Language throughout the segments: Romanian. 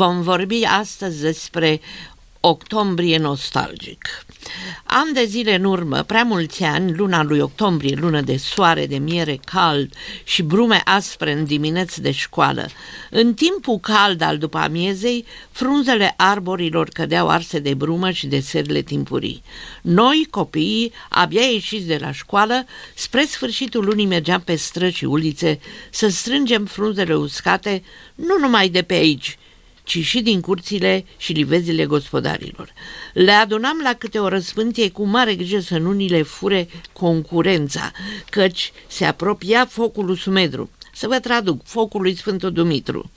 Vom vorbi astăzi despre octombrie nostalgic. An de zile în urmă, prea mulți ani, luna lui octombrie, lună de soare, de miere cald și brume aspre în dimineți de școală, în timpul cald al după amiezei, frunzele arborilor cădeau arse de brumă și de serile timpurii. Noi, copiii, abia ieșiți de la școală, spre sfârșitul lunii mergeam pe străzi și ulițe să strângem frunzele uscate, nu numai de pe aici, ci și din curțile și livezile gospodarilor. Le adunam la câte o răspântie cu mare grijă să nu ni le fure concurența, căci se apropia focul Sumedru. Să vă traduc, focul lui Sfântul Dumitru.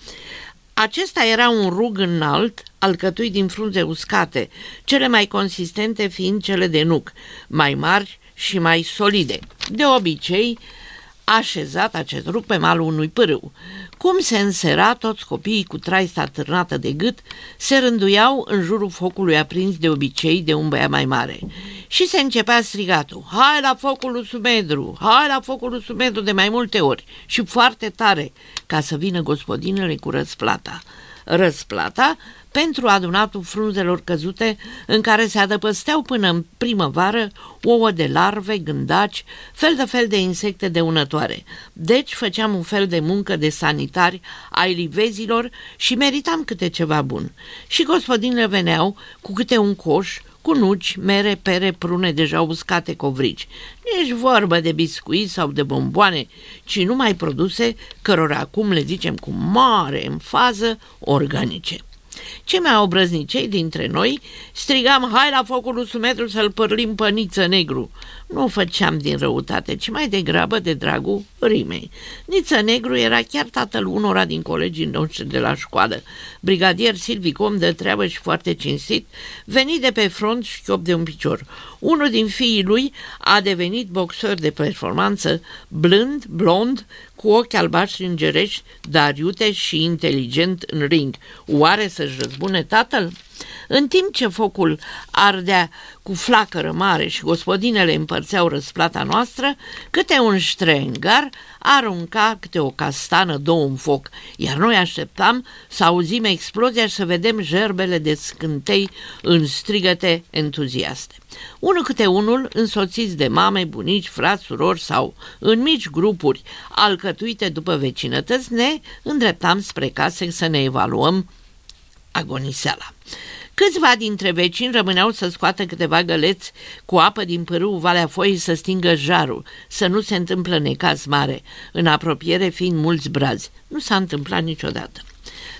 Acesta era un rug înalt, alcătuit din frunze uscate, cele mai consistente fiind cele de nuc, mai mari și mai solide. De obicei, așezat acest rug pe malul unui pârâu. Cum se însera, toți copiii cu traista târnată de gât se rânduiau în jurul focului aprins de obicei de un băiat mai mare. Și se începea strigatul, hai la focul lui Sumedru, hai la focul lui Sumedru de mai multe ori și foarte tare, ca să vină gospodinele cu răsplata. Răsplata pentru adunatul frunzelor căzute în care se adăpăsteau până în primăvară ouă de larve, gândaci, fel de fel de insecte dăunătoare. Deci făceam un fel de muncă de sanitari ai livezilor și meritam câte ceva bun. Și gospodinele veneau cu câte un coș, cu nuci, mere, pere, prune deja uscate covrici. Nici vorbă de biscuiți sau de bomboane, ci numai produse cărora acum le zicem cu mare fază organice. Ce mai obrăznicei dintre noi strigam, hai la focul lui Sumetru să-l părlim păniță negru. Nu o făceam din răutate, ci mai degrabă de dragul rimei. Niță Negru era chiar tatăl unora din colegii noștri de la școală. Brigadier Silvicom de treabă și foarte cinstit, venit de pe front și chiop de un picior. Unul din fiii lui a devenit boxer de performanță, blând, blond, cu ochi albaștri îngerești, dar iute și inteligent în ring. Oare să-și răzbune tatăl? În timp ce focul ardea cu flacără mare și gospodinele împărțeau răsplata noastră, câte un ștrengar arunca câte o castană, două în foc, iar noi așteptam să auzim explozia și să vedem gerbele de scântei în strigăte entuziaste. Unul câte unul, însoțiți de mame, bunici, frați, surori sau în mici grupuri alcătuite după vecinătăți, ne îndreptam spre case să ne evaluăm agoniseala. Câțiva dintre vecini rămâneau să scoată câteva găleți cu apă din pârâul Valea Foii să stingă jarul, să nu se întâmplă necaz mare, în apropiere fiind mulți brazi. Nu s-a întâmplat niciodată.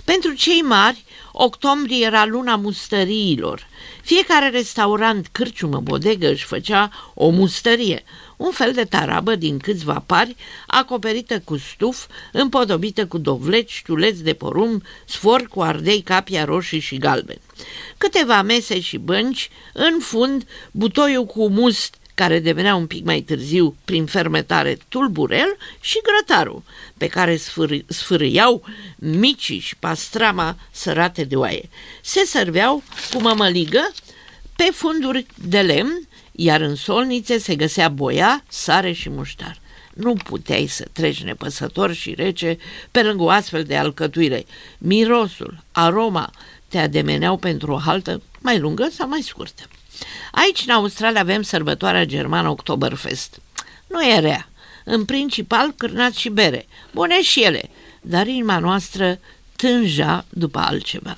Pentru cei mari, octombrie era luna mustăriilor. Fiecare restaurant, cârciumă, bodegă își făcea o mustărie, un fel de tarabă din câțiva pari, acoperită cu stuf, împodobită cu dovleci, tuleți de porumb, sfor cu ardei, capia roșii și galben. Câteva mese și bănci, în fund, butoiul cu must, care devenea un pic mai târziu, prin fermentare, tulburel și grătarul, pe care sfâr- sfârâiau micii și pastrama sărate de oaie. Se serveau cu mămăligă pe funduri de lemn iar în solnițe se găsea boia, sare și muștar. Nu puteai să treci nepăsător și rece pe lângă o astfel de alcătuire. Mirosul, aroma te ademeneau pentru o haltă mai lungă sau mai scurtă. Aici, în Australia, avem sărbătoarea germană Oktoberfest. Nu e rea. În principal, cârnați și bere. Bune și ele, dar inima noastră tânja după altceva.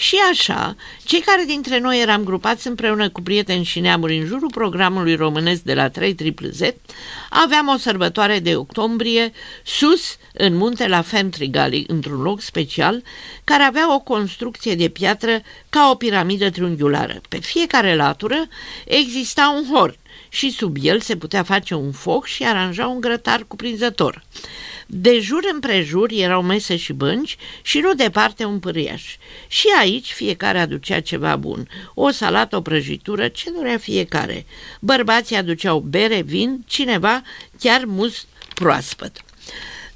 Și așa, cei care dintre noi eram grupați împreună cu prieteni și neamuri în jurul programului românesc de la 3 Z, aveam o sărbătoare de octombrie sus în munte la Fentrigali, într-un loc special, care avea o construcție de piatră ca o piramidă triunghiulară. Pe fiecare latură exista un horn și sub el se putea face un foc și aranja un grătar cuprinzător. De jur împrejur erau mese și bănci și nu departe un pâriaș. Și aici fiecare aducea ceva bun, o salată, o prăjitură, ce dorea fiecare. Bărbații aduceau bere, vin, cineva chiar must proaspăt.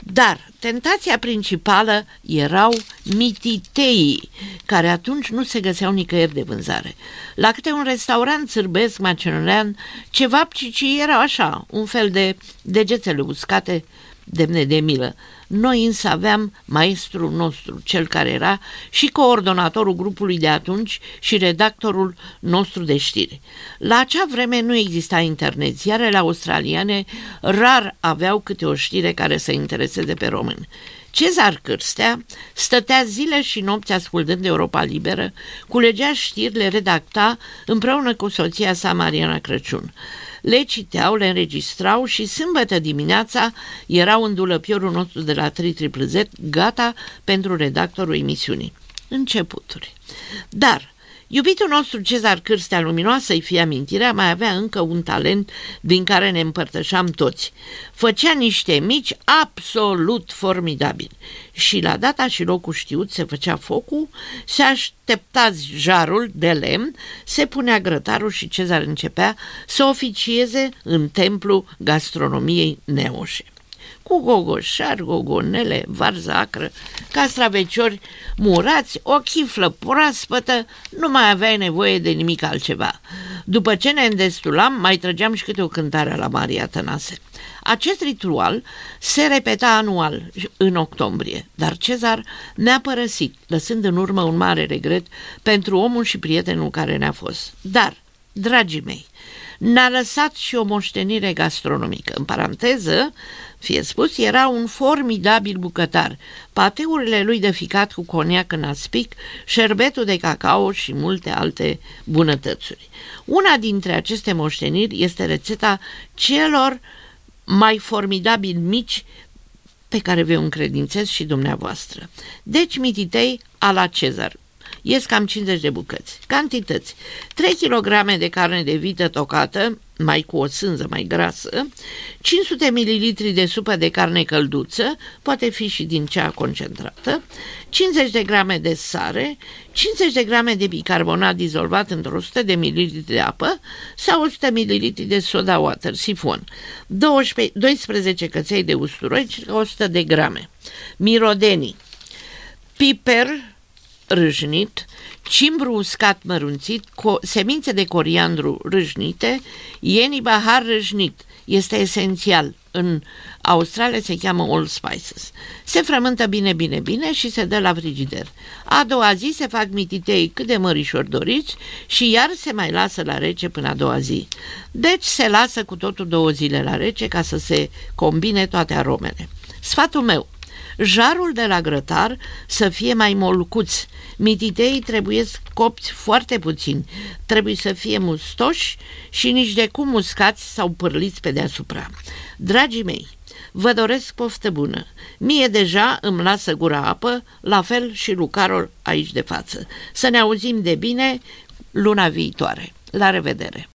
Dar tentația principală erau mititeii, care atunci nu se găseau nicăieri de vânzare. La câte un restaurant sârbesc macedonian, ceva ci erau așa, un fel de degețele uscate demne de milă. Noi însă aveam maestrul nostru, cel care era și coordonatorul grupului de atunci și redactorul nostru de știri. La acea vreme nu exista internet, ziarele australiane rar aveau câte o știre care să intereseze pe români. Cezar Cârstea stătea zile și nopți ascultând Europa Liberă, culegea știri, le redacta împreună cu soția sa Mariana Crăciun. Le citeau, le înregistrau și sâmbătă dimineața erau în dulăpiorul nostru de la Z, gata pentru redactorul emisiunii. Începuturi. Dar Iubitul nostru Cezar Cârstea Luminoasă, să-i fie amintirea, mai avea încă un talent din care ne împărtășam toți. Făcea niște mici absolut formidabili și la data și locul știut se făcea focul, se aștepta jarul de lemn, se punea grătarul și Cezar începea să oficieze în templu gastronomiei neoșe cu gogoșar, gogonele, varză acră, castraveciori murați, o chiflă proaspătă, nu mai aveai nevoie de nimic altceva. După ce ne îndestulam, mai trăgeam și câte o cântare la Maria Tănase. Acest ritual se repeta anual în octombrie, dar Cezar ne-a părăsit, lăsând în urmă un mare regret pentru omul și prietenul care ne-a fost. Dar, dragii mei, ne-a lăsat și o moștenire gastronomică. În paranteză, fie spus, era un formidabil bucătar. Pateurile lui de ficat cu coniac în aspic, șerbetul de cacao și multe alte bunătățuri. Una dintre aceste moșteniri este rețeta celor mai formidabili mici pe care vă încredințez și dumneavoastră. Deci mititei a la Cezar, ies cam 50 de bucăți. Cantități. 3 kg de carne de vită tocată, mai cu o sânză mai grasă, 500 ml de supă de carne călduță, poate fi și din cea concentrată, 50 de grame de sare, 50 de grame de bicarbonat dizolvat într-o 100 de ml de apă sau 100 ml de soda water, sifon, 12, 12 căței de usturoi, circa 100 de grame, mirodenii, piper, râșnit, cimbru uscat mărunțit, co- semințe de coriandru râșnite, ieni bahar râșnit. Este esențial. În Australia se cheamă All Spices. Se frământă bine, bine, bine și se dă la frigider. A doua zi se fac mititei cât de mărișori doriți și iar se mai lasă la rece până a doua zi. Deci se lasă cu totul două zile la rece ca să se combine toate aromele. Sfatul meu, jarul de la grătar să fie mai molcuț. Mititei trebuie copți foarte puțin, trebuie să fie mustoși și nici de cum muscați sau pârliți pe deasupra. Dragii mei, vă doresc poftă bună. Mie deja îmi lasă gura apă, la fel și Lucarul aici de față. Să ne auzim de bine luna viitoare. La revedere!